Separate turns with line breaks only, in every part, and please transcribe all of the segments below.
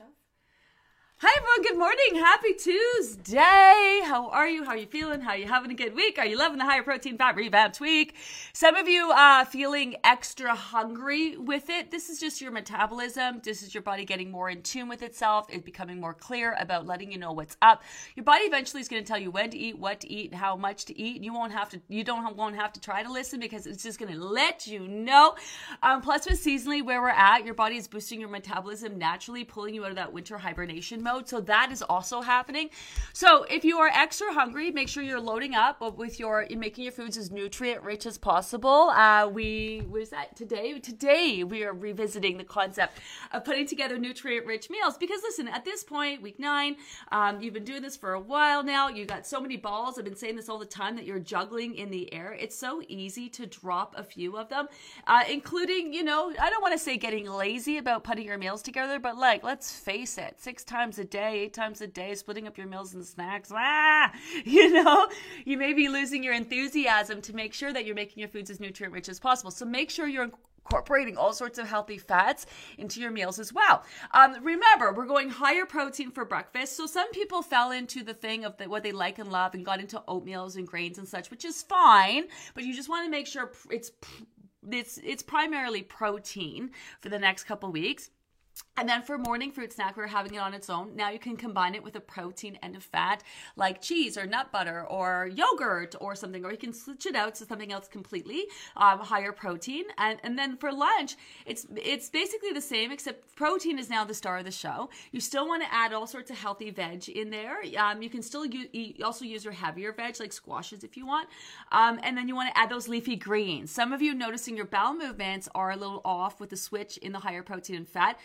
chef. Hi everyone, good morning. Happy Tuesday. How are you? How are you feeling? How are you having a good week? Are you loving the higher protein fat revamped week? Some of you uh feeling extra hungry with it. This is just your metabolism. This is your body getting more in tune with itself. It's becoming more clear about letting you know what's up. Your body eventually is going to tell you when to eat, what to eat, and how much to eat. You won't have to you don't won't have to try to listen because it's just going to let you know. Um, plus with seasonally where we're at, your body is boosting your metabolism naturally, pulling you out of that winter hibernation mode mode. So that is also happening. So if you are extra hungry, make sure you're loading up with your making your foods as nutrient rich as possible. Uh, we was that today. Today we are revisiting the concept of putting together nutrient rich meals because listen, at this point, week nine, um, you've been doing this for a while now. You got so many balls. I've been saying this all the time that you're juggling in the air. It's so easy to drop a few of them, uh, including you know I don't want to say getting lazy about putting your meals together, but like let's face it, six times a day, eight times a day, splitting up your meals and snacks. Ah, you know, you may be losing your enthusiasm to make sure that you're making your foods as nutrient rich as possible. So make sure you're incorporating all sorts of healthy fats into your meals as well. Um, remember, we're going higher protein for breakfast. So some people fell into the thing of the, what they like and love and got into oatmeals and grains and such, which is fine. But you just want to make sure it's it's it's primarily protein for the next couple weeks. And then for morning fruit snack, we're having it on its own. Now you can combine it with a protein and a fat like cheese or nut butter or yogurt or something, or you can switch it out to something else completely um, higher protein. And and then for lunch, it's it's basically the same except protein is now the star of the show. You still want to add all sorts of healthy veg in there. Um, you can still use, also use your heavier veg like squashes if you want. Um, and then you want to add those leafy greens. Some of you noticing your bowel movements are a little off with the switch in the higher protein and fat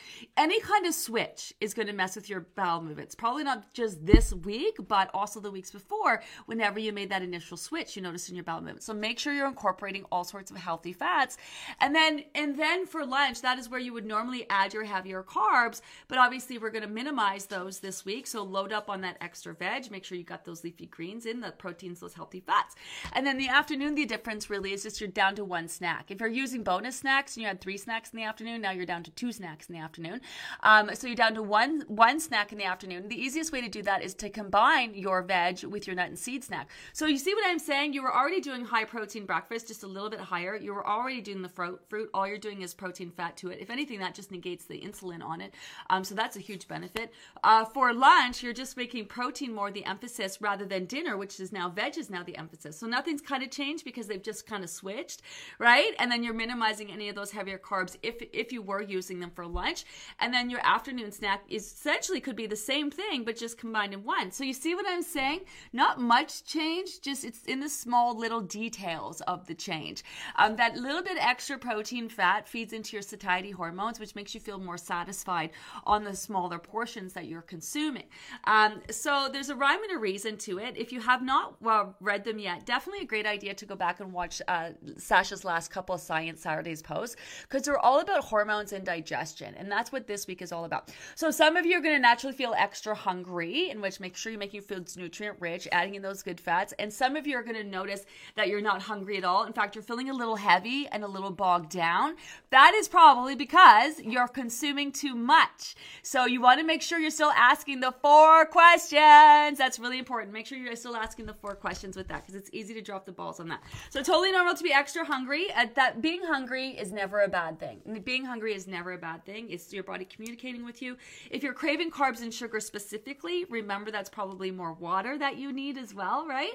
any kind of switch is going to mess with your bowel movements. Probably not just this week, but also the weeks before. Whenever you made that initial switch, you notice in your bowel movements. So make sure you're incorporating all sorts of healthy fats. And then, and then for lunch, that is where you would normally add your heavier carbs. But obviously, we're going to minimize those this week. So load up on that extra veg. Make sure you got those leafy greens in, the proteins, those healthy fats. And then the afternoon, the difference really is just you're down to one snack. If you're using bonus snacks and you had three snacks in the afternoon, now you're down to two snacks in the afternoon. Um, so you're down to one one snack in the afternoon. The easiest way to do that is to combine your veg with your nut and seed snack. So you see what I'm saying? You were already doing high protein breakfast, just a little bit higher. You were already doing the fruit. Fruit. All you're doing is protein fat to it. If anything, that just negates the insulin on it. Um, so that's a huge benefit. Uh, for lunch, you're just making protein more the emphasis rather than dinner, which is now veg is now the emphasis. So nothing's kind of changed because they've just kind of switched, right? And then you're minimizing any of those heavier carbs if if you were using them for lunch. And then your afternoon snack is essentially could be the same thing, but just combined in one. So you see what I'm saying? Not much change, just it's in the small little details of the change. Um, that little bit extra protein fat feeds into your satiety hormones, which makes you feel more satisfied on the smaller portions that you're consuming. Um, so there's a rhyme and a reason to it. If you have not well, read them yet, definitely a great idea to go back and watch uh, Sasha's last couple of Science Saturdays posts because they're all about hormones and digestion. And that's what this week is all about. So some of you are going to naturally feel extra hungry, in which make sure you make your foods nutrient rich, adding in those good fats. And some of you are going to notice that you're not hungry at all. In fact, you're feeling a little heavy and a little bogged down. That is probably because you're consuming too much. So you want to make sure you're still asking the four questions. That's really important. Make sure you're still asking the four questions with that because it's easy to drop the balls on that. So totally normal to be extra hungry. Uh, that being hungry is never a bad thing. Being hungry is never a bad thing. It's your body communicating communicating with you. If you're craving carbs and sugar specifically, remember that's probably more water that you need as well, right?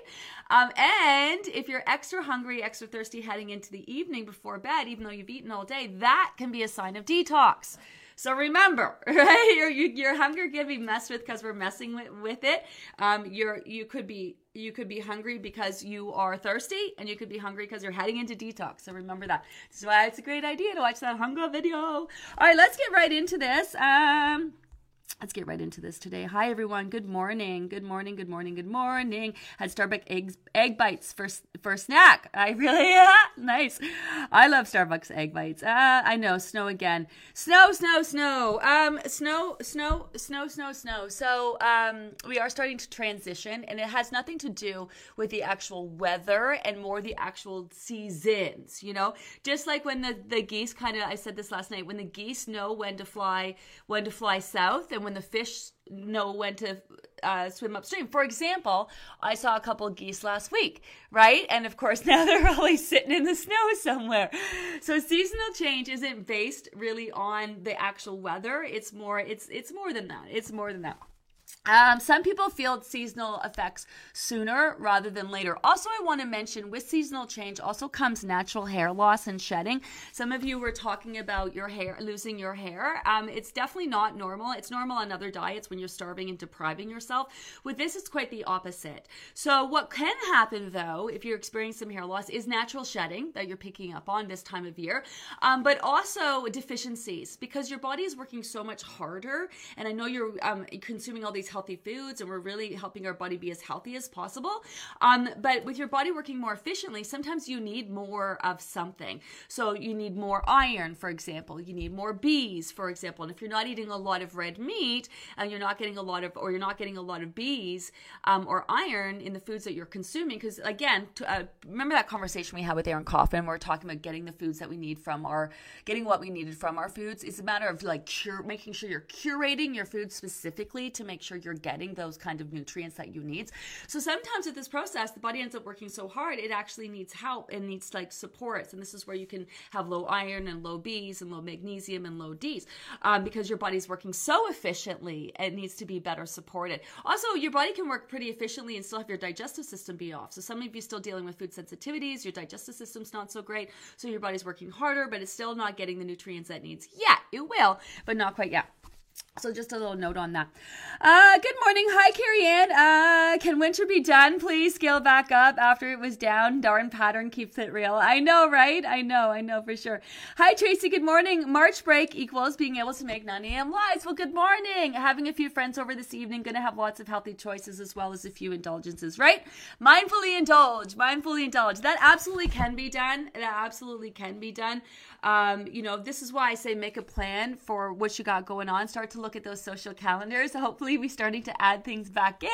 Um, and if you're extra hungry, extra thirsty heading into the evening before bed, even though you've eaten all day, that can be a sign of detox. So remember, right? Your, your hunger can be messed with because we're messing with, with it. Um, you're you could be you could be hungry because you are thirsty, and you could be hungry because you're heading into detox. So remember that. This is why it's a great idea to watch that hunger video. All right, let's get right into this. Um, Let's get right into this today. Hi, everyone. Good morning. Good morning. Good morning. Good morning. Had Starbucks eggs, egg bites for, for snack. I really, yeah, nice. I love Starbucks egg bites. Uh, I know. Snow again. Snow, snow, snow. Um, snow, snow, snow, snow, snow. So, um, we are starting to transition, and it has nothing to do with the actual weather and more the actual seasons, you know? Just like when the, the geese kind of, I said this last night, when the geese know when to fly, when to fly south and when the fish know when to uh, swim upstream. For example, I saw a couple geese last week, right? And of course, now they're probably sitting in the snow somewhere. So seasonal change isn't based really on the actual weather. It's more. It's it's more than that. It's more than that. Um, some people feel seasonal effects sooner rather than later. Also, I want to mention with seasonal change also comes natural hair loss and shedding. Some of you were talking about your hair, losing your hair. Um, it's definitely not normal. It's normal on other diets when you're starving and depriving yourself. With this, it's quite the opposite. So, what can happen though, if you're experiencing some hair loss, is natural shedding that you're picking up on this time of year, um, but also deficiencies because your body is working so much harder. And I know you're um, consuming all these healthy foods and we're really helping our body be as healthy as possible. Um, but with your body working more efficiently, sometimes you need more of something. So you need more iron, for example. You need more Bs, for example. And if you're not eating a lot of red meat and you're not getting a lot of, or you're not getting a lot of Bs um, or iron in the foods that you're consuming, because again, to, uh, remember that conversation we had with Aaron Coffin? We're talking about getting the foods that we need from our, getting what we needed from our foods. It's a matter of like cure, making sure you're curating your food specifically to make sure you're getting those kind of nutrients that you need. So sometimes with this process, the body ends up working so hard, it actually needs help and needs like supports. And this is where you can have low iron and low Bs and low magnesium and low Ds um, because your body's working so efficiently, it needs to be better supported. Also, your body can work pretty efficiently and still have your digestive system be off. So some of you still dealing with food sensitivities, your digestive system's not so great. So your body's working harder, but it's still not getting the nutrients that it needs. Yeah, it will, but not quite yet. So just a little note on that. Uh, good morning. Hi, Carrie Ann. Uh, can winter be done? Please scale back up after it was down. Darn pattern keeps it real. I know, right? I know. I know for sure. Hi, Tracy. Good morning. March break equals being able to make 9 a.m. lives. Well, good morning. Having a few friends over this evening. Going to have lots of healthy choices as well as a few indulgences, right? Mindfully indulge. Mindfully indulge. That absolutely can be done. That absolutely can be done. Um, you know, this is why I say make a plan for what you got going on. Start to look at those social calendars. Hopefully, we're starting to add things back in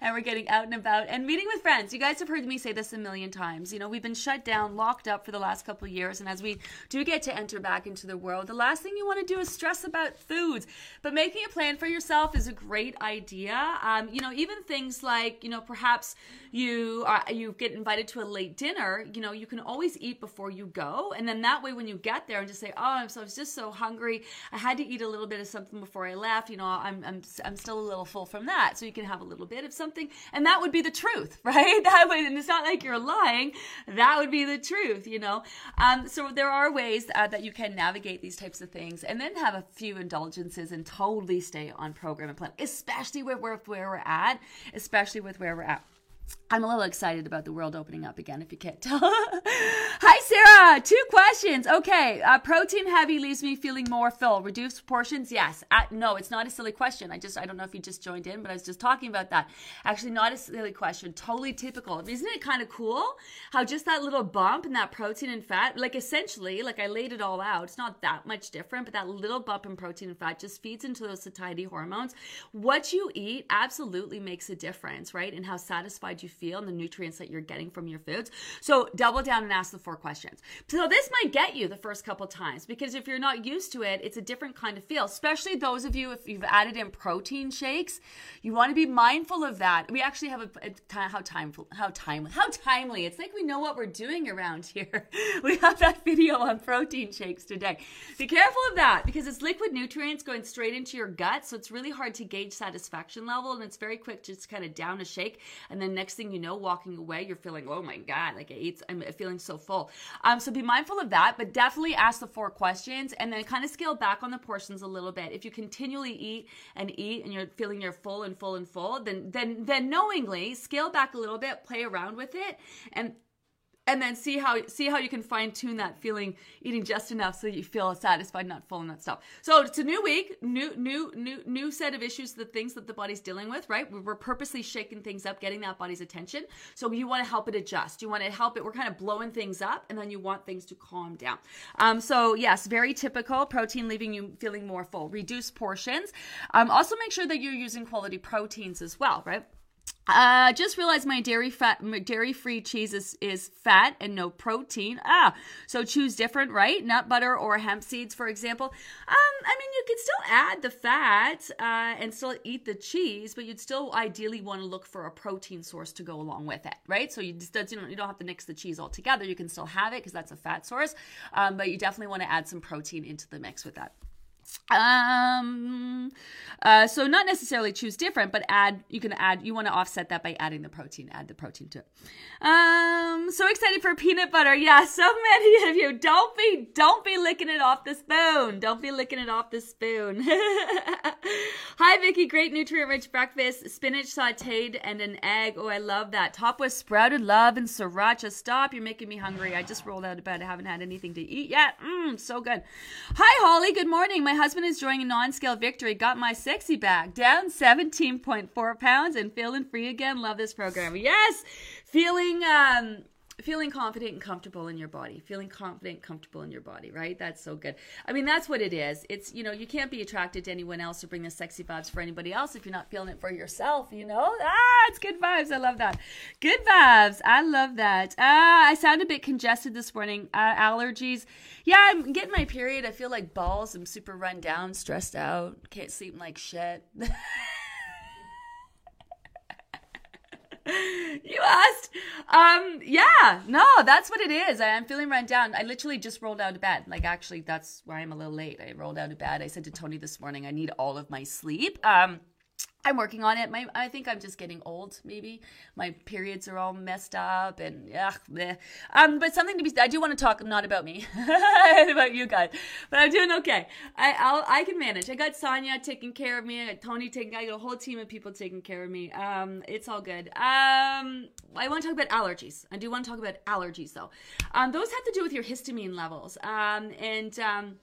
and we're getting out and about and meeting with friends. You guys have heard me say this a million times. You know, we've been shut down, locked up for the last couple of years. And as we do get to enter back into the world, the last thing you want to do is stress about foods. But making a plan for yourself is a great idea. Um, you know, even things like, you know, perhaps you uh, you get invited to a late dinner, you know, you can always eat before you go. And then that way, when you get there and just say, oh, I'm so I was just so hungry. I had to eat a little bit of something before I left. You know, I'm I'm I'm still a little full from that. So you can have a little bit of something, and that would be the truth, right? That would, and it's not like you're lying. That would be the truth, you know. Um, so there are ways uh, that you can navigate these types of things, and then have a few indulgences and totally stay on program and plan, especially with where, where we're at, especially with where we're at. I'm a little excited about the world opening up again, if you can't tell. Hi, Sarah. Two questions. Okay. Uh, protein heavy leaves me feeling more full. Reduced portions? Yes. Uh, no, it's not a silly question. I just, I don't know if you just joined in, but I was just talking about that. Actually, not a silly question. Totally typical. Isn't it kind of cool how just that little bump in that protein and fat, like essentially, like I laid it all out, it's not that much different, but that little bump in protein and fat just feeds into those satiety hormones. What you eat absolutely makes a difference, right? And how satisfied you feel and the nutrients that you're getting from your foods. So double down and ask the four questions. So this might get you the first couple times because if you're not used to it, it's a different kind of feel, especially those of you if you've added in protein shakes, you want to be mindful of that. We actually have a, a how time how timely how timely. It's like we know what we're doing around here. we have that video on protein shakes today. Be careful of that because it's liquid nutrients going straight into your gut, so it's really hard to gauge satisfaction level and it's very quick to just kind of down a shake and then next thing you know, walking away, you're feeling, oh my God, like I I'm feeling so full. Um, so be mindful of that, but definitely ask the four questions and then kind of scale back on the portions a little bit. If you continually eat and eat and you're feeling you're full and full and full, then then then knowingly scale back a little bit, play around with it, and and then see how see how you can fine tune that feeling eating just enough so you feel satisfied not full and that stuff. So it's a new week new new new new set of issues the things that the body's dealing with right? We're purposely shaking things up getting that body's attention. So you want to help it adjust. You want to help it we're kind of blowing things up and then you want things to calm down. Um, so yes very typical protein leaving you feeling more full. Reduce portions. Um, also make sure that you're using quality proteins as well right Uh, just realized my dairy fat, dairy free cheese is, is fat and no protein. Ah, so choose different, right? Nut butter or hemp seeds, for example. Um, I mean, you could still add the fat uh, and still eat the cheese, but you'd still ideally want to look for a protein source to go along with it, right? So you just you don't, you don't have to mix the cheese all together. You can still have it because that's a fat source, um, but you definitely want to add some protein into the mix with that. Um, uh, so not necessarily choose different, but add, you can add, you want to offset that by adding the protein, add the protein to it. Um, so excited for peanut butter. Yeah, so many of you. Don't be, don't be licking it off the spoon. Don't be licking it off the spoon. Hi, Vicki. Great nutrient rich breakfast. Spinach sauteed and an egg. Oh, I love that. Top with sprouted love and sriracha. Stop. You're making me hungry. I just rolled out of bed. I haven't had anything to eat yet. Mmm, so good. Hi, Holly. Good morning. My my husband is enjoying a non-scale victory. Got my sexy back down 17.4 pounds and feeling free again. Love this program. Yes, feeling um feeling confident and comfortable in your body. Feeling confident comfortable in your body right? That's so good. I mean that's what it is. It's you know you can't be attracted to anyone else or bring the sexy vibes for anybody else if you're not feeling it for yourself you know? Ah it's good vibes. I love that. Good vibes. I love that. Ah i sound a bit congested this morning. Uh, allergies. Yeah i'm getting my period. I feel like balls. I'm super run down stressed out can't sleep like shit you asked. Um, yeah, no, that's what it is. I am feeling run down. I literally just rolled out of bed. Like, actually, that's why I'm a little late. I rolled out of bed. I said to Tony this morning, I need all of my sleep. Um, I'm working on it. My, I think I'm just getting old. Maybe my periods are all messed up, and yeah, um, but something to be. I do want to talk not about me, about you guys, but I'm doing okay. I I'll, i can manage. I got Sonia taking care of me. I got Tony taking. I got a whole team of people taking care of me. Um, it's all good. Um, I want to talk about allergies. I do want to talk about allergies though. Um, those have to do with your histamine levels. Um, and um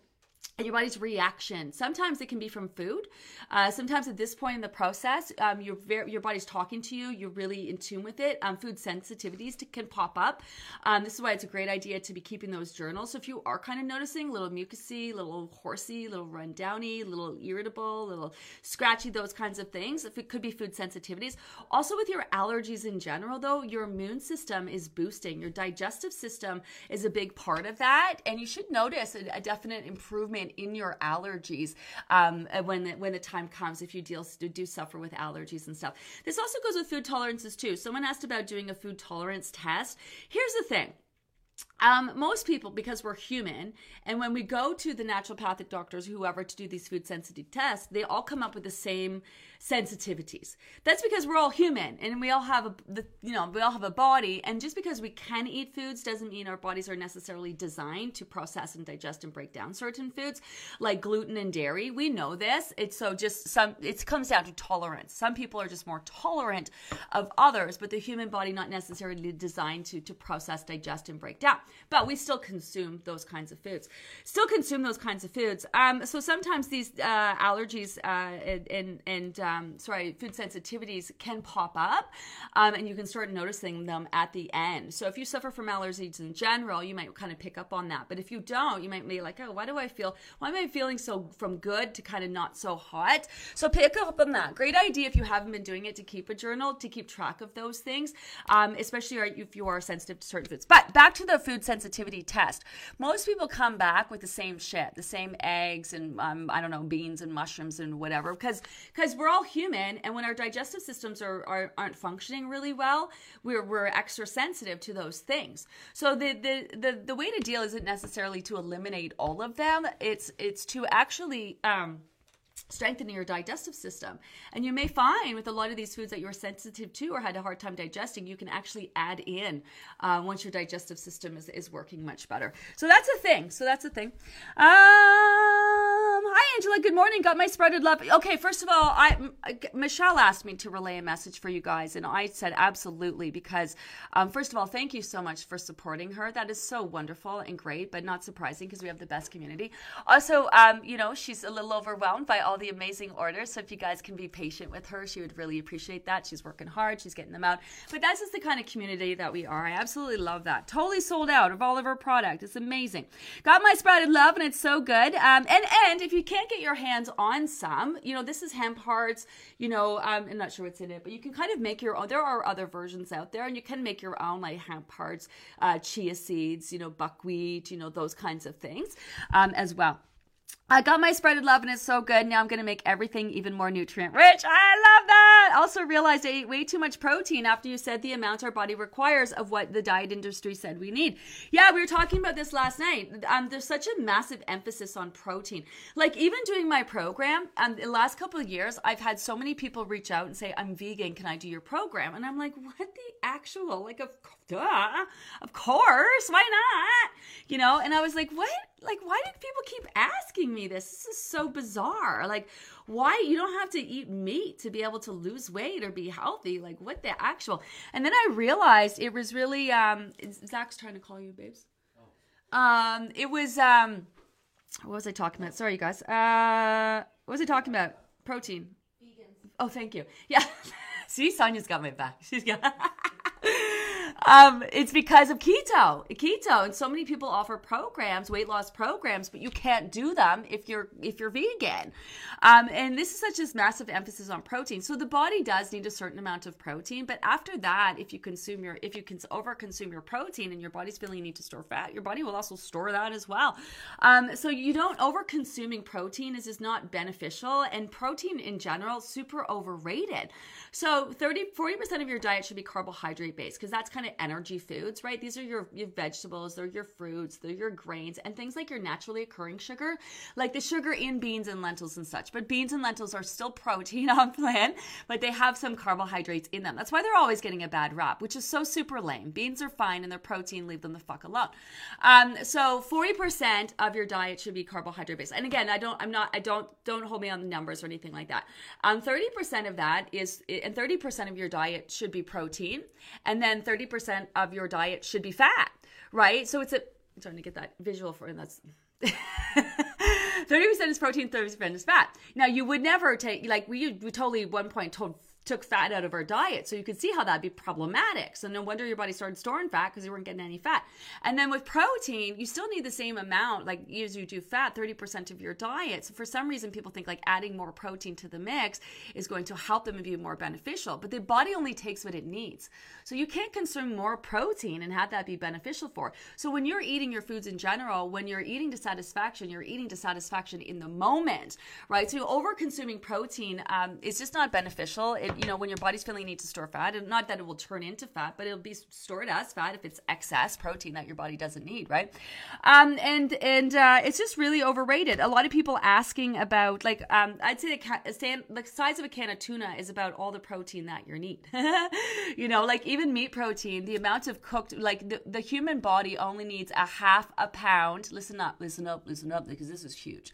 and your body's reaction. Sometimes it can be from food. Uh, sometimes at this point in the process, um, your your body's talking to you. You're really in tune with it. Um, food sensitivities to, can pop up. Um, this is why it's a great idea to be keeping those journals. So if you are kind of noticing a little mucusy, a little horsey, a little rundowny, a little irritable, a little scratchy, those kinds of things, if it could be food sensitivities. Also with your allergies in general, though, your immune system is boosting. Your digestive system is a big part of that, and you should notice a, a definite improvement in your allergies um, when the, when the time comes if you deal do suffer with allergies and stuff. This also goes with food tolerances too. Someone asked about doing a food tolerance test. Here's the thing. Um, most people, because we're human, and when we go to the naturopathic doctors, whoever, to do these food sensitive tests, they all come up with the same sensitivities. That's because we're all human, and we all have a, the, you know, we all have a body, and just because we can eat foods doesn't mean our bodies are necessarily designed to process and digest and break down certain foods, like gluten and dairy. We know this. It's so just some. It comes down to tolerance. Some people are just more tolerant of others, but the human body not necessarily designed to to process, digest, and break down but we still consume those kinds of foods. Still consume those kinds of foods. Um, so sometimes these uh, allergies uh, and, and um, sorry, food sensitivities can pop up, um, and you can start noticing them at the end. So if you suffer from allergies in general, you might kind of pick up on that. But if you don't, you might be like, oh, why do I feel? Why am I feeling so from good to kind of not so hot? So pick up on that. Great idea if you haven't been doing it to keep a journal to keep track of those things, um, especially if you are sensitive to certain foods. But back to the food food sensitivity test. Most people come back with the same shit, the same eggs and um, I don't know beans and mushrooms and whatever, because because we're all human, and when our digestive systems are, are aren't functioning really well, we're we're extra sensitive to those things. So the the the, the way to deal isn't necessarily to eliminate all of them. It's it's to actually um, strengthening your digestive system. And you may find with a lot of these foods that you're sensitive to or had a hard time digesting, you can actually add in uh, once your digestive system is, is working much better. So that's a thing. So that's a thing. Um, hi Angela. Good morning. Got my sprouted love. Okay, first of all, I Michelle asked me to relay a message for you guys, and I said absolutely because, um, first of all, thank you so much for supporting her. That is so wonderful and great, but not surprising because we have the best community. Also, um, you know, she's a little overwhelmed by all the amazing orders. So if you guys can be patient with her, she would really appreciate that. She's working hard. She's getting them out. But that's just the kind of community that we are. I absolutely love that. Totally sold out of all of her product. It's amazing. Got my sprouted love, and it's so good. Um, and and if you can't get your hands on some, you know, this is hemp hearts. You know, um, I'm not sure what's in it, but you can kind of make your own. There are other versions out there, and you can make your own like hemp hearts, uh, chia seeds, you know, buckwheat, you know, those kinds of things um, as well. I got my sprouted love and it's so good. Now I'm going to make everything even more nutrient rich. I love that. Also realized I ate way too much protein after you said the amount our body requires of what the diet industry said we need. Yeah, we were talking about this last night. Um, there's such a massive emphasis on protein. Like even doing my program, um, the last couple of years, I've had so many people reach out and say, I'm vegan. Can I do your program? And I'm like, what the actual? Like, of, duh, of course. Why not? You know? And I was like, what? Like, why did people keep asking me? me this. This is so bizarre. Like, why you don't have to eat meat to be able to lose weight or be healthy? Like, what the actual? And then I realized it was really um Zach's trying to call you, babes. Um, it was um what was I talking about? Sorry, you guys. Uh what was I talking about? Protein. Vegans. Oh, thank you. Yeah. See, Sonia's got my back. She's got um, it's because of keto, keto, and so many people offer programs, weight loss programs, but you can't do them if you're if you're vegan. Um, and this is such a massive emphasis on protein. So the body does need a certain amount of protein, but after that, if you consume your if you can over consume your protein and your body's feeling you need to store fat, your body will also store that as well. Um, so you don't over consuming protein is is not beneficial, and protein in general super overrated. So 30 40 percent of your diet should be carbohydrate based because that's kind of energy foods, right? These are your, your vegetables, they're your fruits, they're your grains, and things like your naturally occurring sugar, like the sugar in beans and lentils and such. But beans and lentils are still protein on plan, but they have some carbohydrates in them. That's why they're always getting a bad rap, which is so super lame. Beans are fine and they're protein, leave them the fuck alone. Um, so 40% of your diet should be carbohydrate based. And again, I don't, I'm not, I don't, don't hold me on the numbers or anything like that. Um, 30% of that is, and 30% of your diet should be protein. And then 30% percent of your diet should be fat, right? So it's a I'm trying to get that visual for and that's 30% is protein, 30% is fat. Now you would never take like we we totally one point told took fat out of our diet. So you could see how that'd be problematic. So no wonder your body started storing fat because you weren't getting any fat. And then with protein, you still need the same amount, like as you do fat, 30% of your diet. So for some reason, people think like adding more protein to the mix is going to help them and be more beneficial. But the body only takes what it needs. So you can't consume more protein and have that be beneficial for. So when you're eating your foods in general, when you're eating to satisfaction, you're eating to satisfaction in the moment, right? So over consuming protein um, is just not beneficial. It you know, when your body's feeling you need to store fat, and not that it will turn into fat, but it'll be stored as fat if it's excess protein that your body doesn't need, right? Um, and and uh, it's just really overrated. A lot of people asking about like um, I'd say the, stand, the size of a can of tuna is about all the protein that you need. you know, like even meat protein, the amount of cooked like the, the human body only needs a half a pound. Listen up, listen up, listen up, because this is huge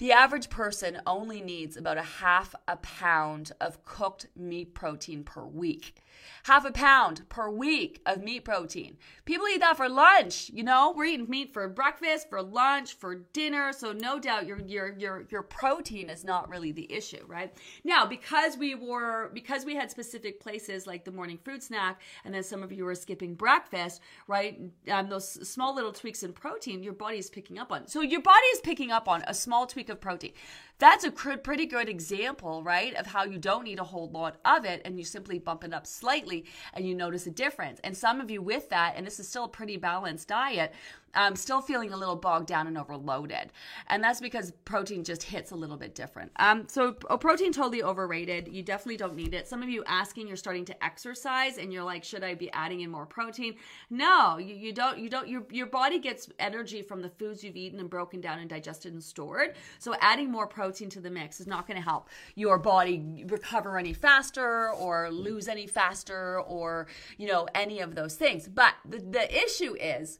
the average person only needs about a half a pound of cooked meat protein per week half a pound per week of meat protein. People eat that for lunch. You know, we're eating meat for breakfast, for lunch, for dinner. So no doubt your your your your protein is not really the issue, right? Now, because we were because we had specific places like the morning fruit snack, and then some of you were skipping breakfast, right? Um, those small little tweaks in protein, your body is picking up on. So your body is picking up on a small tweak of protein that's a pretty good example, right, of how you don't need a whole lot of it and you simply bump it up slightly and you notice a difference. And some of you with that, and this is still a pretty balanced diet, um, still feeling a little bogged down and overloaded. And that's because protein just hits a little bit different. Um, so oh, protein totally overrated. You definitely don't need it. Some of you asking, you're starting to exercise and you're like, should I be adding in more protein? No, you, you don't, you don't, your, your body gets energy from the foods you've eaten and broken down and digested and stored. So adding more protein to the mix is not going to help your body recover any faster or lose any faster or, you know, any of those things. But the, the issue is,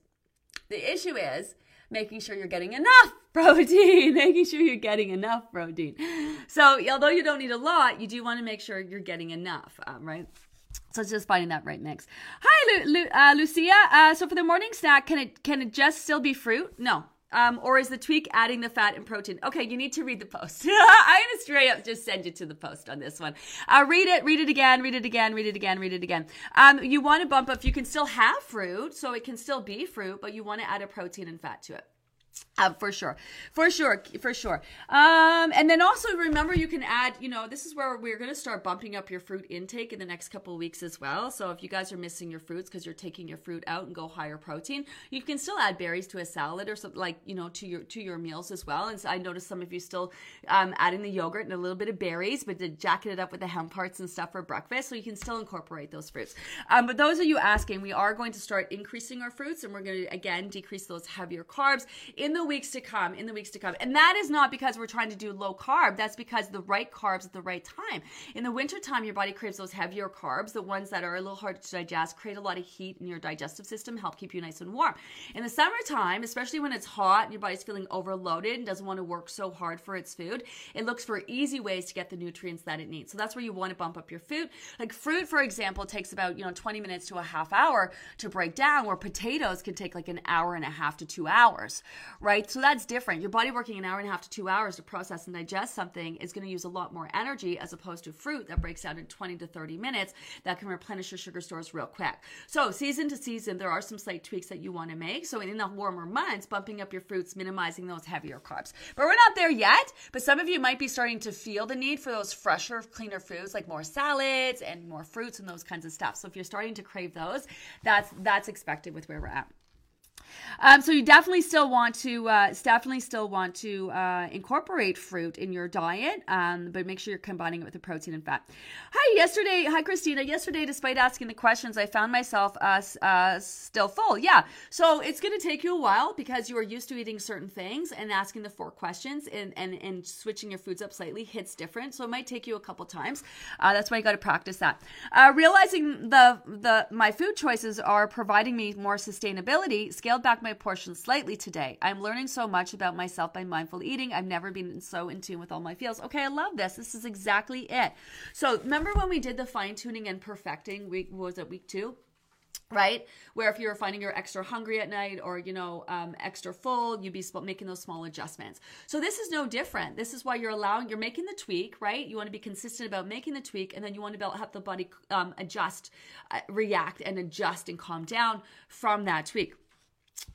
the issue is making sure you're getting enough protein, making sure you're getting enough protein. So, although you don't need a lot, you do want to make sure you're getting enough, um, right? So it's just finding that right mix. Hi, Lu- Lu- uh, Lucia. Uh, so for the morning snack, can it can it just still be fruit? No, um, or is the tweak adding the fat and protein? Okay, you need to read the post. I'm gonna straight up just send you to the post on this one. Uh, read it, read it again, read it again, read it again, read it again. Um, you want to bump up. You can still have fruit, so it can still be fruit, but you want to add a protein and fat to it. Uh, for sure, for sure, for sure. Um, and then also remember, you can add. You know, this is where we're going to start bumping up your fruit intake in the next couple weeks as well. So if you guys are missing your fruits because you're taking your fruit out and go higher protein, you can still add berries to a salad or something like you know to your to your meals as well. And so I noticed some of you still um, adding the yogurt and a little bit of berries, but to jacket it up with the hemp hearts and stuff for breakfast, so you can still incorporate those fruits. Um, but those of you asking, we are going to start increasing our fruits, and we're going to again decrease those heavier carbs in the weeks to come, in the weeks to come. And that is not because we're trying to do low carb. That's because the right carbs at the right time. In the wintertime, your body craves those heavier carbs, the ones that are a little hard to digest, create a lot of heat in your digestive system, help keep you nice and warm. In the summertime, especially when it's hot and your body's feeling overloaded and doesn't want to work so hard for its food, it looks for easy ways to get the nutrients that it needs. So that's where you want to bump up your food. Like fruit, for example, takes about, you know, 20 minutes to a half hour to break down, where potatoes can take like an hour and a half to two hours, right? So that's different. Your body working an hour and a half to two hours to process and digest something is going to use a lot more energy as opposed to fruit that breaks down in 20 to 30 minutes that can replenish your sugar stores real quick. So, season to season, there are some slight tweaks that you want to make. So, in the warmer months, bumping up your fruits, minimizing those heavier carbs. But we're not there yet. But some of you might be starting to feel the need for those fresher, cleaner foods like more salads and more fruits and those kinds of stuff. So, if you're starting to crave those, that's that's expected with where we're at. Um, so you definitely still want to uh, definitely still want to uh, incorporate fruit in your diet, um, but make sure you're combining it with the protein and fat. Hi, yesterday, hi Christina. Yesterday, despite asking the questions, I found myself uh, uh still full. Yeah, so it's going to take you a while because you are used to eating certain things and asking the four questions and and, and switching your foods up slightly hits different. So it might take you a couple times. Uh, that's why you got to practice that. Uh, realizing the the my food choices are providing me more sustainability. Scale back my portion slightly today. I'm learning so much about myself by mindful eating. I've never been so in tune with all my feels. Okay, I love this. This is exactly it. So remember when we did the fine tuning and perfecting week was it week two? right where if you're finding you're extra hungry at night or you know um, extra full you'd be making those small adjustments so this is no different this is why you're allowing you're making the tweak right you want to be consistent about making the tweak and then you want to have the body um, adjust uh, react and adjust and calm down from that tweak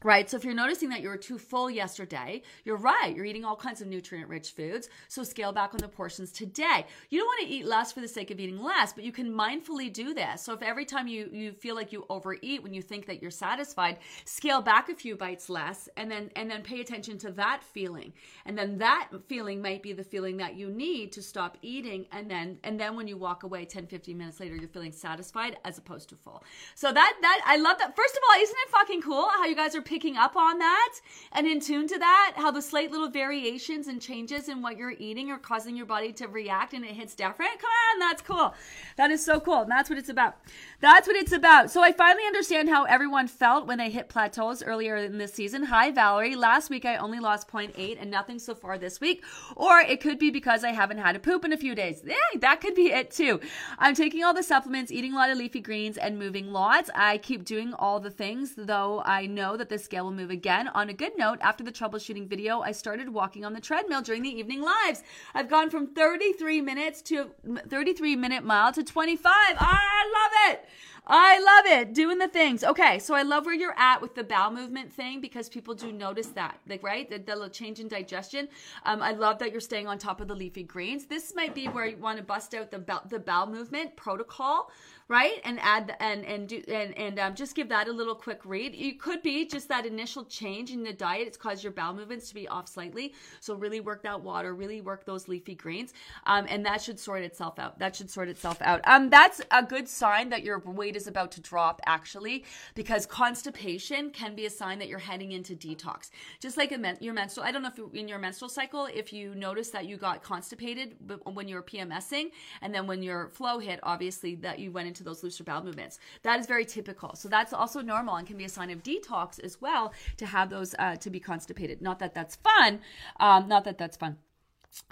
Right. So if you're noticing that you were too full yesterday, you're right. You're eating all kinds of nutrient rich foods. So scale back on the portions today. You don't want to eat less for the sake of eating less, but you can mindfully do this. So if every time you, you feel like you overeat when you think that you're satisfied, scale back a few bites less and then, and then pay attention to that feeling. And then that feeling might be the feeling that you need to stop eating. And then, and then when you walk away 10, 15 minutes later, you're feeling satisfied as opposed to full. So that, that, I love that. First of all, isn't it fucking cool how you guys are picking up on that and in tune to that, how the slight little variations and changes in what you're eating are causing your body to react and it hits different. Come on, that's cool. That is so cool. And that's what it's about. That's what it's about. So I finally understand how everyone felt when they hit plateaus earlier in this season. Hi, Valerie. Last week I only lost 0.8 and nothing so far this week. Or it could be because I haven't had a poop in a few days. Yeah, that could be it too. I'm taking all the supplements, eating a lot of leafy greens, and moving lots. I keep doing all the things, though I know that the scale will move again. On a good note, after the troubleshooting video, I started walking on the treadmill during the evening lives. I've gone from 33 minutes to 33 minute mile to 25. I love it. I love it. Doing the things. Okay, so I love where you're at with the bowel movement thing because people do notice that, like, right? The, the change in digestion. Um, I love that you're staying on top of the leafy greens. This might be where you want to bust out the the bowel movement protocol right? And add the, and and do and and um, just give that a little quick read. It could be just that initial change in the diet. It's caused your bowel movements to be off slightly. So really work that water, really work those leafy greens, um, and that should sort itself out. That should sort itself out. Um, that's a good sign that your weight is about to drop actually, because constipation can be a sign that you're heading into detox. Just like men- your menstrual. I don't know if in your menstrual cycle, if you notice that you got constipated when you were PMSing, and then when your flow hit, obviously that you went into into those looser bowel movements. That is very typical. So that's also normal and can be a sign of detox as well to have those uh, to be constipated. Not that that's fun. Um, not that that's fun.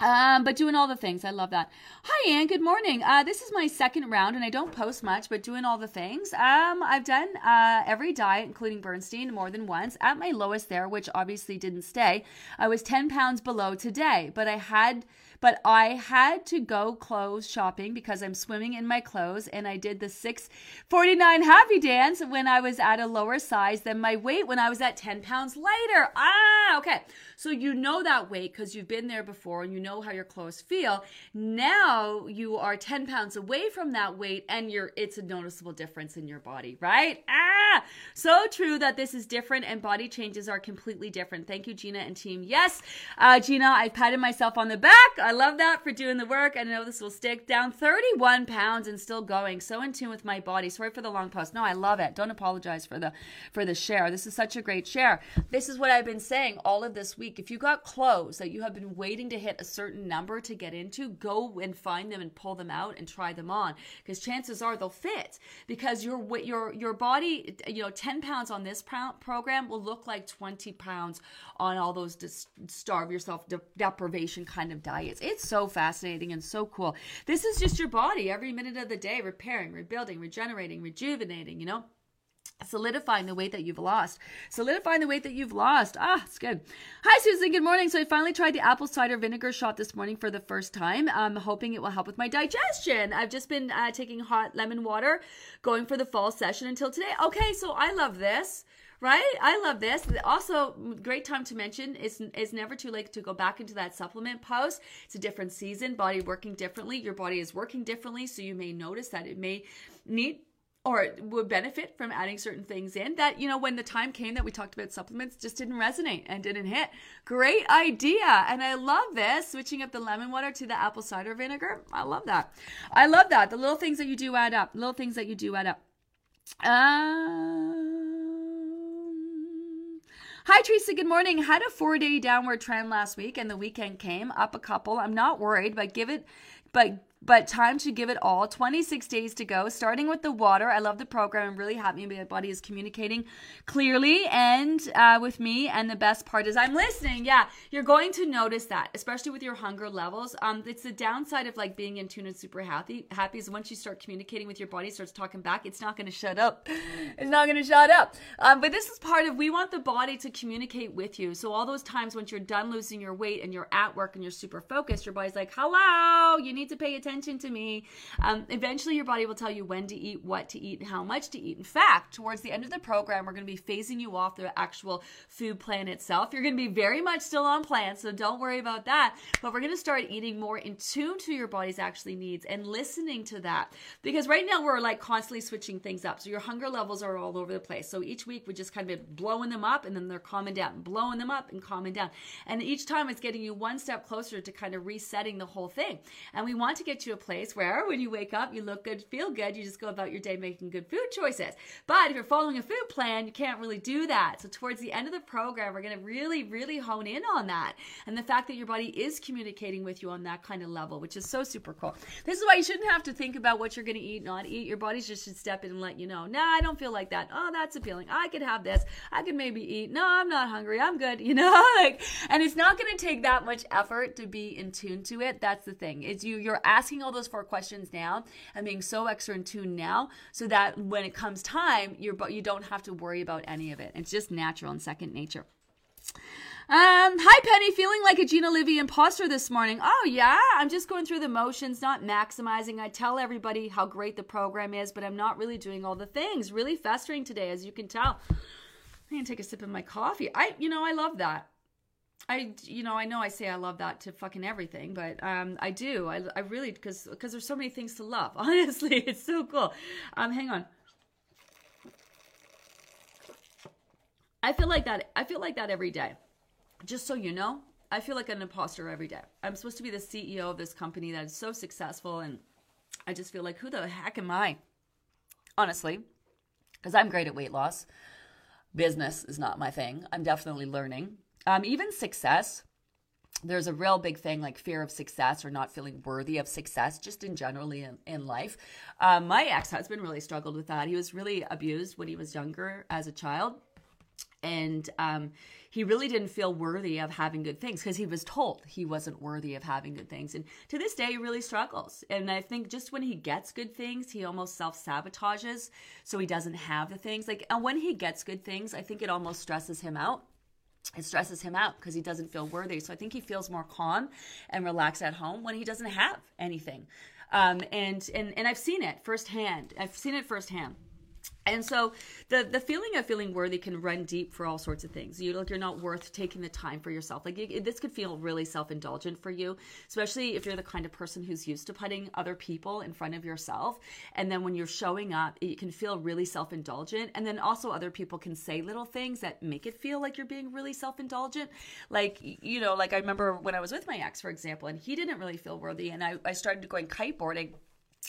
Um, but doing all the things. I love that. Hi, Anne. Good morning. Uh, this is my second round, and I don't post much, but doing all the things. Um, I've done uh, every diet, including Bernstein, more than once. At my lowest there, which obviously didn't stay, I was 10 pounds below today, but I had but I had to go clothes shopping because I'm swimming in my clothes and I did the 649 happy dance when I was at a lower size than my weight when I was at 10 pounds lighter. Ah, okay. So you know that weight because you've been there before and you know how your clothes feel. Now you are 10 pounds away from that weight and you're it's a noticeable difference in your body, right? Ah, so true that this is different and body changes are completely different. Thank you, Gina and team. Yes, uh, Gina, I patted myself on the back. I love that for doing the work. I know this will stick down 31 pounds and still going. So in tune with my body. Sorry for the long post. No, I love it. Don't apologize for the for the share. This is such a great share. This is what I've been saying all of this week if you got clothes that you have been waiting to hit a certain number to get into, go and find them and pull them out and try them on because chances are they'll fit because your your your body, you know, 10 pounds on this program will look like 20 pounds on all those starve yourself de- deprivation kind of diets. It's so fascinating and so cool. This is just your body every minute of the day repairing, rebuilding, regenerating, rejuvenating, you know? solidifying the weight that you've lost. Solidifying the weight that you've lost. Ah, it's good. Hi, Susan. Good morning. So I finally tried the apple cider vinegar shot this morning for the first time. I'm hoping it will help with my digestion. I've just been uh, taking hot lemon water, going for the fall session until today. Okay, so I love this. Right? I love this. Also, great time to mention is it's never too late to go back into that supplement post. It's a different season, body working differently. Your body is working differently, so you may notice that it may need or would benefit from adding certain things in that you know when the time came that we talked about supplements just didn't resonate and didn't hit great idea and i love this switching up the lemon water to the apple cider vinegar i love that i love that the little things that you do add up little things that you do add up um, Hi, Teresa. Good morning. Had a four day downward trend last week and the weekend came up a couple. I'm not worried, but give it, but but time to give it all. 26 days to go, starting with the water. I love the program. I'm really happy my body is communicating clearly and uh, with me. And the best part is I'm listening. Yeah, you're going to notice that, especially with your hunger levels. Um, it's the downside of like being in tune and super happy. Happy is once you start communicating with your body, starts talking back, it's not going to shut up. It's not going to shut up. Um, but this is part of we want the body to communicate with you. So all those times once you're done losing your weight and you're at work and you're super focused, your body's like, "Hello, you need to pay attention." Attention to me. Um, eventually, your body will tell you when to eat, what to eat, and how much to eat. In fact, towards the end of the program, we're going to be phasing you off the actual food plan itself. You're going to be very much still on plan, so don't worry about that. But we're going to start eating more in tune to your body's actually needs and listening to that. Because right now, we're like constantly switching things up. So your hunger levels are all over the place. So each week, we just kind of blowing them up and then they're calming down, blowing them up and calming down. And each time, it's getting you one step closer to kind of resetting the whole thing. And we want to get to a place where when you wake up, you look good, feel good, you just go about your day making good food choices. But if you're following a food plan, you can't really do that. So towards the end of the program, we're going to really, really hone in on that. And the fact that your body is communicating with you on that kind of level, which is so super cool. This is why you shouldn't have to think about what you're going to eat, not eat. Your body just should step in and let you know, nah, I don't feel like that. Oh, that's appealing. I could have this. I could maybe eat. No, I'm not hungry. I'm good. You know, like, and it's not going to take that much effort to be in tune to it. That's the thing. It's you, you're asking all those four questions now and being so extra in tune now so that when it comes time, you're, you don't have to worry about any of it. It's just natural and second nature. Um, hi Penny, feeling like a Gina Livy imposter this morning. Oh yeah, I'm just going through the motions, not maximizing. I tell everybody how great the program is, but I'm not really doing all the things. Really festering today, as you can tell. I'm gonna take a sip of my coffee. I, you know, I love that. I, you know, I know I say I love that to fucking everything, but um, I do. I, I really because because there's so many things to love. Honestly, it's so cool. Um, hang on. I feel like that. I feel like that every day. Just so you know, I feel like an imposter every day. I'm supposed to be the CEO of this company that is so successful, and I just feel like, who the heck am I? Honestly, because I'm great at weight loss. Business is not my thing. I'm definitely learning um, even success, there's a real big thing like fear of success or not feeling worthy of success, just in generally in, in life. Um, my ex husband really struggled with that. He was really abused when he was younger as a child. And um, he really didn't feel worthy of having good things because he was told he wasn't worthy of having good things. And to this day, he really struggles. And I think just when he gets good things, he almost self sabotages so he doesn't have the things. Like, and when he gets good things, I think it almost stresses him out it stresses him out because he doesn't feel worthy. So I think he feels more calm and relaxed at home when he doesn't have anything. Um, and and and I've seen it firsthand. I've seen it firsthand. And so the the feeling of feeling worthy can run deep for all sorts of things. You like you're not worth taking the time for yourself. Like you, this could feel really self indulgent for you, especially if you're the kind of person who's used to putting other people in front of yourself. And then when you're showing up, it can feel really self indulgent. And then also other people can say little things that make it feel like you're being really self indulgent. Like you know, like I remember when I was with my ex, for example, and he didn't really feel worthy, and I I started going kiteboarding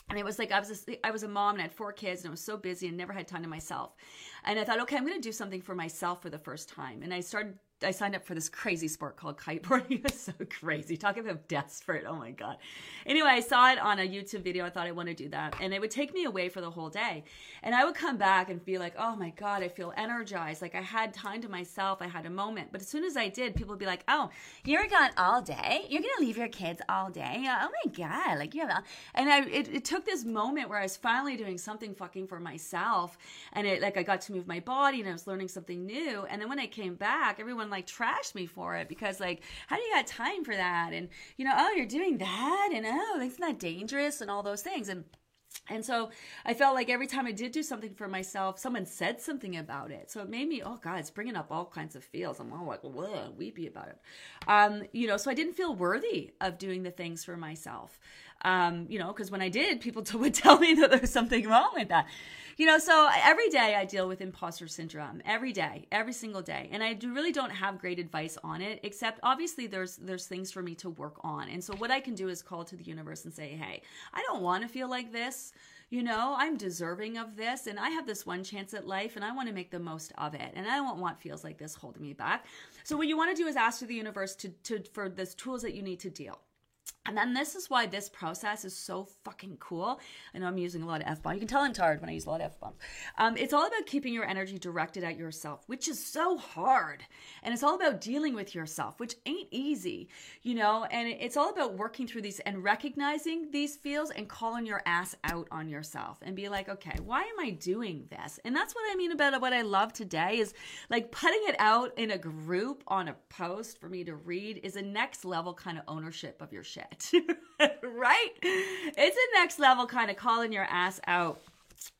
and it was like I was a, I was a mom and I had four kids and I was so busy and never had time to myself. And I thought, okay, I'm going to do something for myself for the first time. And I started I signed up for this crazy sport called kiteboarding. It's so crazy. Talking about desperate. Oh my God. Anyway, I saw it on a YouTube video. I thought I want to do that. And it would take me away for the whole day. And I would come back and be like, oh my God, I feel energized. Like I had time to myself. I had a moment. But as soon as I did, people would be like, oh, you're gone all day? You're going to leave your kids all day? Oh my God. Like, you have, and I, it, it took this moment where I was finally doing something fucking for myself. And it, like, I got to move my body and I was learning something new. And then when I came back, everyone like trashed me for it because like how do you got time for that and you know oh you're doing that and oh isn't that dangerous and all those things and and so I felt like every time I did do something for myself, someone said something about it. So it made me, oh God, it's bringing up all kinds of feels. I'm all like, whoa, weepy about it. Um, you know, so I didn't feel worthy of doing the things for myself. Um, you know, because when I did, people would tell me that there was something wrong with that. You know, so every day I deal with imposter syndrome. Every day, every single day, and I do, really don't have great advice on it. Except obviously, there's there's things for me to work on. And so what I can do is call to the universe and say, hey, I don't want to feel like this you know, I'm deserving of this and I have this one chance at life and I want to make the most of it. And I don't want feels like this holding me back. So what you want to do is ask the universe to, to for this tools that you need to deal. And then this is why this process is so fucking cool. I know I'm using a lot of F bombs. You can tell I'm tired when I use a lot of F bombs. Um, it's all about keeping your energy directed at yourself, which is so hard. And it's all about dealing with yourself, which ain't easy, you know? And it's all about working through these and recognizing these feels and calling your ass out on yourself and be like, okay, why am I doing this? And that's what I mean about what I love today is like putting it out in a group on a post for me to read is a next level kind of ownership of your shit. right? It's a next level kind of calling your ass out.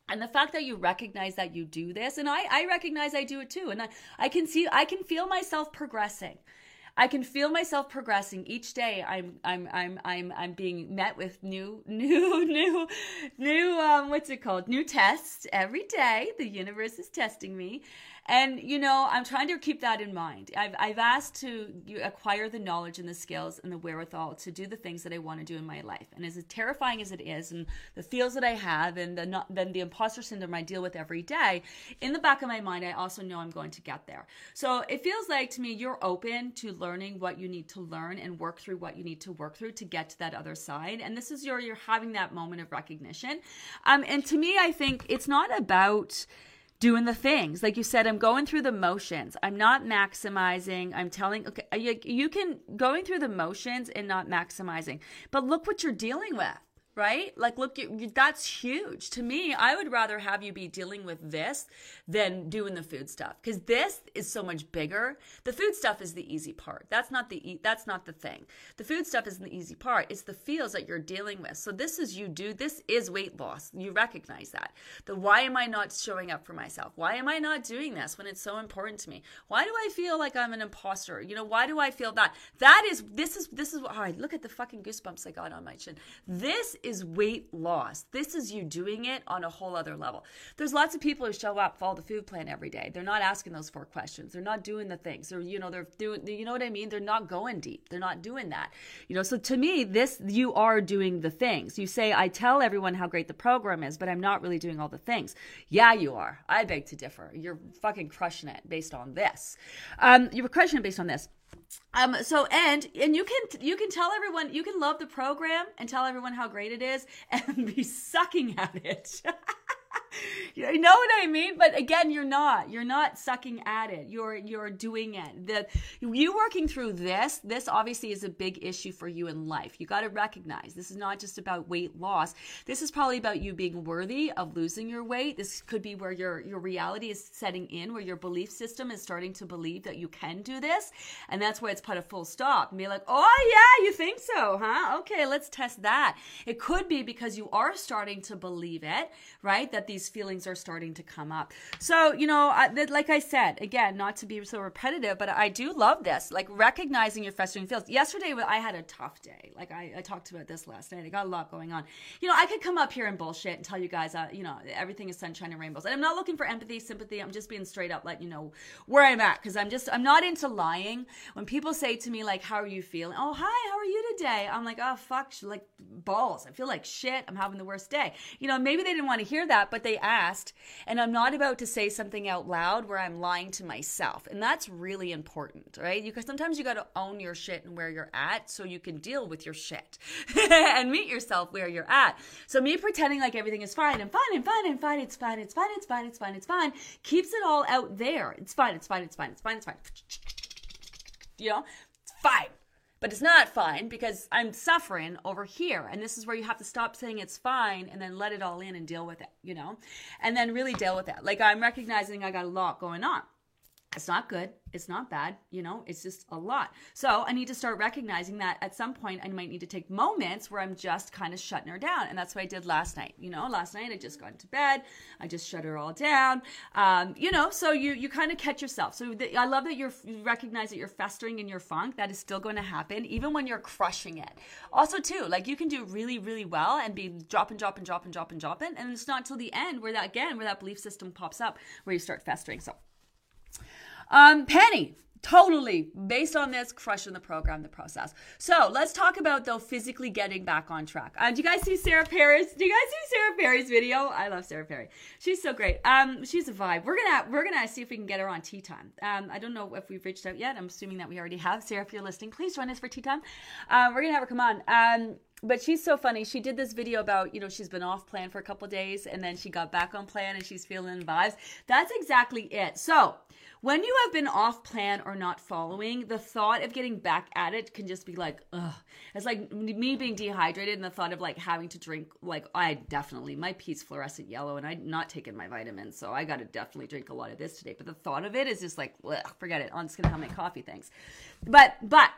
And the fact that you recognize that you do this, and I, I recognize I do it too. And I, I can see, I can feel myself progressing. I can feel myself progressing each day. I'm I'm I'm I'm I'm being met with new new new new um what's it called? New tests every day. The universe is testing me. And, you know, I'm trying to keep that in mind. I've, I've asked to acquire the knowledge and the skills and the wherewithal to do the things that I want to do in my life. And as terrifying as it is, and the feels that I have, and the, not, then the imposter syndrome I deal with every day, in the back of my mind, I also know I'm going to get there. So it feels like to me, you're open to learning what you need to learn and work through what you need to work through to get to that other side. And this is your, you're having that moment of recognition. Um, and to me, I think it's not about, doing the things. Like you said, I'm going through the motions. I'm not maximizing. I'm telling, okay, you, you can going through the motions and not maximizing. But look what you're dealing with right? Like, look, that's huge. To me, I would rather have you be dealing with this than doing the food stuff because this is so much bigger. The food stuff is the easy part. That's not the that's not the thing. The food stuff isn't the easy part. It's the feels that you're dealing with. So this is you do. This is weight loss. You recognize that. The why am I not showing up for myself? Why am I not doing this when it's so important to me? Why do I feel like I'm an imposter? You know, why do I feel that? That is this is this is. Oh, I look at the fucking goosebumps I got on my chin. This is weight loss. This is you doing it on a whole other level. There's lots of people who show up, follow the food plan every day. They're not asking those four questions. They're not doing the things. They're, you know, they're doing, you know what I mean? They're not going deep. They're not doing that. You know, so to me, this, you are doing the things. You say, I tell everyone how great the program is, but I'm not really doing all the things. Yeah, you are. I beg to differ. You're fucking crushing it based on this. Um, you were crushing it based on this. Um, so and and you can you can tell everyone you can love the program and tell everyone how great it is and be sucking at it. you know what I mean? But again, you're not. You're not sucking at it. You're you're doing it. The you working through this, this obviously is a big issue for you in life. You got to recognize this is not just about weight loss. This is probably about you being worthy of losing your weight. This could be where your your reality is setting in, where your belief system is starting to believe that you can do this, and that's why it's put a full stop and be like, "Oh yeah, you think so, huh? Okay, let's test that." It could be because you are starting to believe it, right? That these feelings are starting to come up. So, you know, I, like I said, again, not to be so repetitive, but I do love this, like recognizing your festering feelings. Yesterday, I had a tough day. Like I, I talked about this last night. I got a lot going on. You know, I could come up here and bullshit and tell you guys, uh, you know, everything is sunshine and rainbows. And I'm not looking for empathy, sympathy. I'm just being straight up, letting you know where I'm at because I'm just, I'm not into lying. When people say to me, like, how are you feeling? Oh, hi, how are you today? I'm like, oh, fuck, like balls. I feel like shit. I'm having the worst day. You know, maybe they didn't want to hear that, but they asked. And I'm not about to say something out loud where I'm lying to myself. And that's really important, right? Because sometimes you got to own your shit and where you're at so you can deal with your shit and meet yourself where you're at. So me pretending like everything is fine, I'm fine, I'm fine, I'm fine, it's fine, it's fine, it's fine, it's fine, it's fine, keeps it all out there. It's fine, it's fine, it's fine, it's fine, it's fine. You know, it's fine. But it's not fine because I'm suffering over here. And this is where you have to stop saying it's fine and then let it all in and deal with it, you know? And then really deal with that. Like I'm recognizing I got a lot going on. It's not good. It's not bad. You know, it's just a lot. So I need to start recognizing that at some point I might need to take moments where I'm just kind of shutting her down. And that's what I did last night. You know, last night I just got into bed. I just shut her all down. Um, you know, so you, you kind of catch yourself. So the, I love that you're, you recognize that you're festering in your funk. That is still going to happen even when you're crushing it. Also too, like you can do really, really well and be dropping, dropping, dropping, dropping, dropping. And it's not until the end where that, again, where that belief system pops up where you start festering. So um, Penny, totally based on this crushing the program the process. So let's talk about though physically getting back on track. Um, do you guys see sarah perry's do you guys see sarah perry's video? I love sarah perry. She's so great. Um, she's a vibe. We're gonna we're gonna see if we can get her on tea time. Um, i don't know if we've reached out yet. I'm assuming that we already have. Sarah if you're listening please join us for tea time. Um, we're gonna have her come on. Um, but she's so funny. She did this video about, you know, she's been off plan for a couple days and then she got back on plan and she's feeling vibes. That's exactly it. So, when you have been off plan or not following, the thought of getting back at it can just be like, ugh. It's like me being dehydrated and the thought of like having to drink, like, I definitely, my pee's fluorescent yellow and I'm not taking my vitamins. So I got to definitely drink a lot of this today. But the thought of it is just like, ugh, forget it. I'm just going to have my coffee. Thanks. But, but,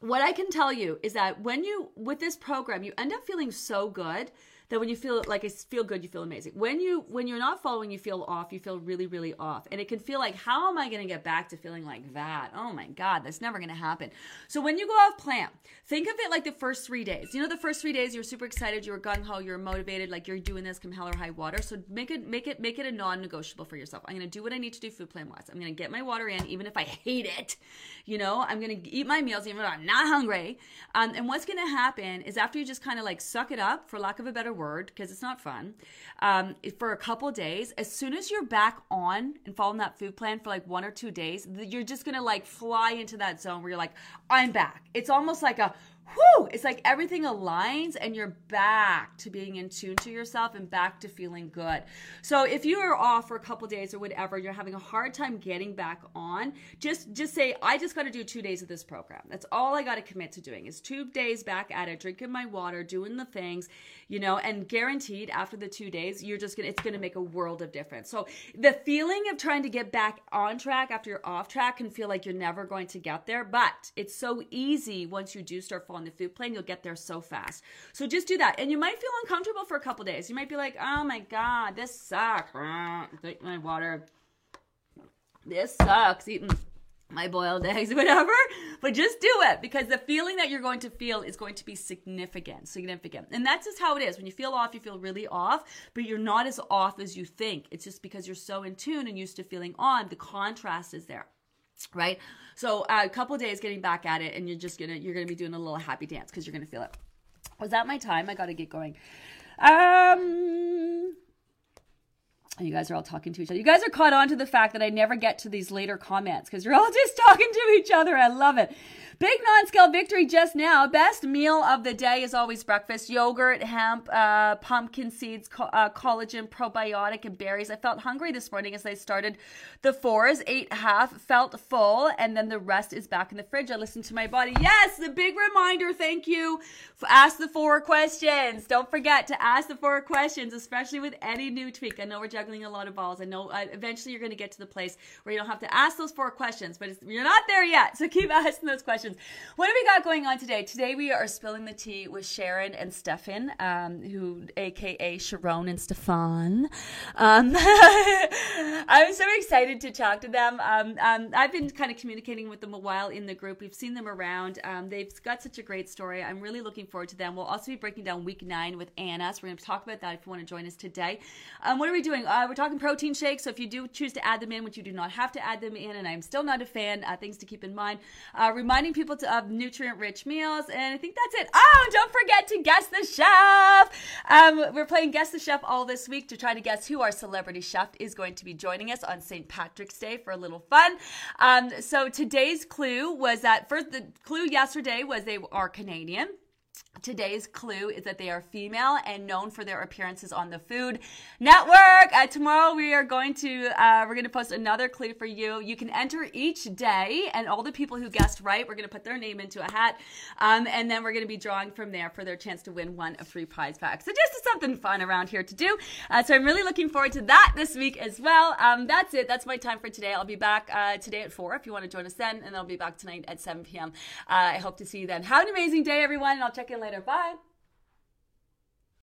what I can tell you is that when you with this program you end up feeling so good that when you feel like it's feel good, you feel amazing. When you when you're not following, you feel off. You feel really really off, and it can feel like how am I going to get back to feeling like that? Oh my god, that's never going to happen. So when you go off plan, think of it like the first three days. You know, the first three days you're super excited, you're gung ho, you're motivated, like you're doing this come hell or high water. So make it make it make it a non-negotiable for yourself. I'm going to do what I need to do food plan wise. I'm going to get my water in, even if I hate it. You know, I'm going to eat my meals even if I'm not hungry. Um, and what's going to happen is after you just kind of like suck it up, for lack of a better word, because it's not fun, um, for a couple days, as soon as you're back on and following that food plan for like one or two days, you're just gonna like fly into that zone where you're like, I'm back. It's almost like a whoo, it's like everything aligns and you're back to being in tune to yourself and back to feeling good. So if you are off for a couple days or whatever, you're having a hard time getting back on, just just say, I just got to do two days of this program. That's all I got to commit to doing is two days back at it, drinking my water, doing the things, you know, and guaranteed after the two days, you're just gonna it's gonna make a world of difference. So the feeling of trying to get back on track after you're off track can feel like you're never going to get there, but it's so easy once you do start falling on the food plan, you'll get there so fast. So just do that. And you might feel uncomfortable for a couple days. You might be like, oh my God, this sucks. Drink my water. This sucks. Eating my boiled eggs, whatever. But just do it because the feeling that you're going to feel is going to be significant, significant. And that's just how it is. When you feel off, you feel really off, but you're not as off as you think. It's just because you're so in tune and used to feeling on. The contrast is there right? So uh, a couple days getting back at it, and you're just gonna you're gonna be doing a little happy dance because you're gonna feel it. Was that my time? I gotta get going. Um, you guys are all talking to each other. You guys are caught on to the fact that I never get to these later comments because you're all just talking to each other. I love it. Big non-scale victory just now. Best meal of the day is always breakfast: yogurt, hemp, uh, pumpkin seeds, co- uh, collagen, probiotic, and berries. I felt hungry this morning as I started the fours. Ate half, felt full, and then the rest is back in the fridge. I listened to my body. Yes, the big reminder. Thank you. Ask the four questions. Don't forget to ask the four questions, especially with any new tweak. I know we're juggling a lot of balls. I know uh, eventually you're going to get to the place where you don't have to ask those four questions, but you're not there yet. So keep asking those questions. What have we got going on today? Today we are spilling the tea with Sharon and Stefan, um, who, aka Sharon and Stefan. Um, I'm so excited to talk to them. Um, um, I've been kind of communicating with them a while in the group. We've seen them around. Um, they've got such a great story. I'm really looking forward to them. We'll also be breaking down week nine with Anna. So we're going to talk about that if you want to join us today. Um, what are we doing? Uh, we're talking protein shakes. So if you do choose to add them in, which you do not have to add them in, and I'm still not a fan, uh, things to keep in mind. Uh, reminding people to, of nutrient rich meals. And I think that's it. Oh, don't forget to guess the chef. Um, we're playing Guess the Chef all this week to try to guess who our celebrity chef is going to be joining us on St. Patrick's Day for a little fun. Um, so today's clue was that first, the clue yesterday was they are Canadian. Today's clue is that they are female and known for their appearances on the Food Network. Uh, tomorrow we are going to uh, we're going to post another clue for you. You can enter each day, and all the people who guessed right, we're going to put their name into a hat, um, and then we're going to be drawing from there for their chance to win one of three prize packs. So just something fun around here to do. Uh, so I'm really looking forward to that this week as well. Um, that's it. That's my time for today. I'll be back uh, today at four if you want to join us then, and I'll be back tonight at 7 p.m. Uh, I hope to see you then. Have an amazing day, everyone, and I'll check in later. Bye.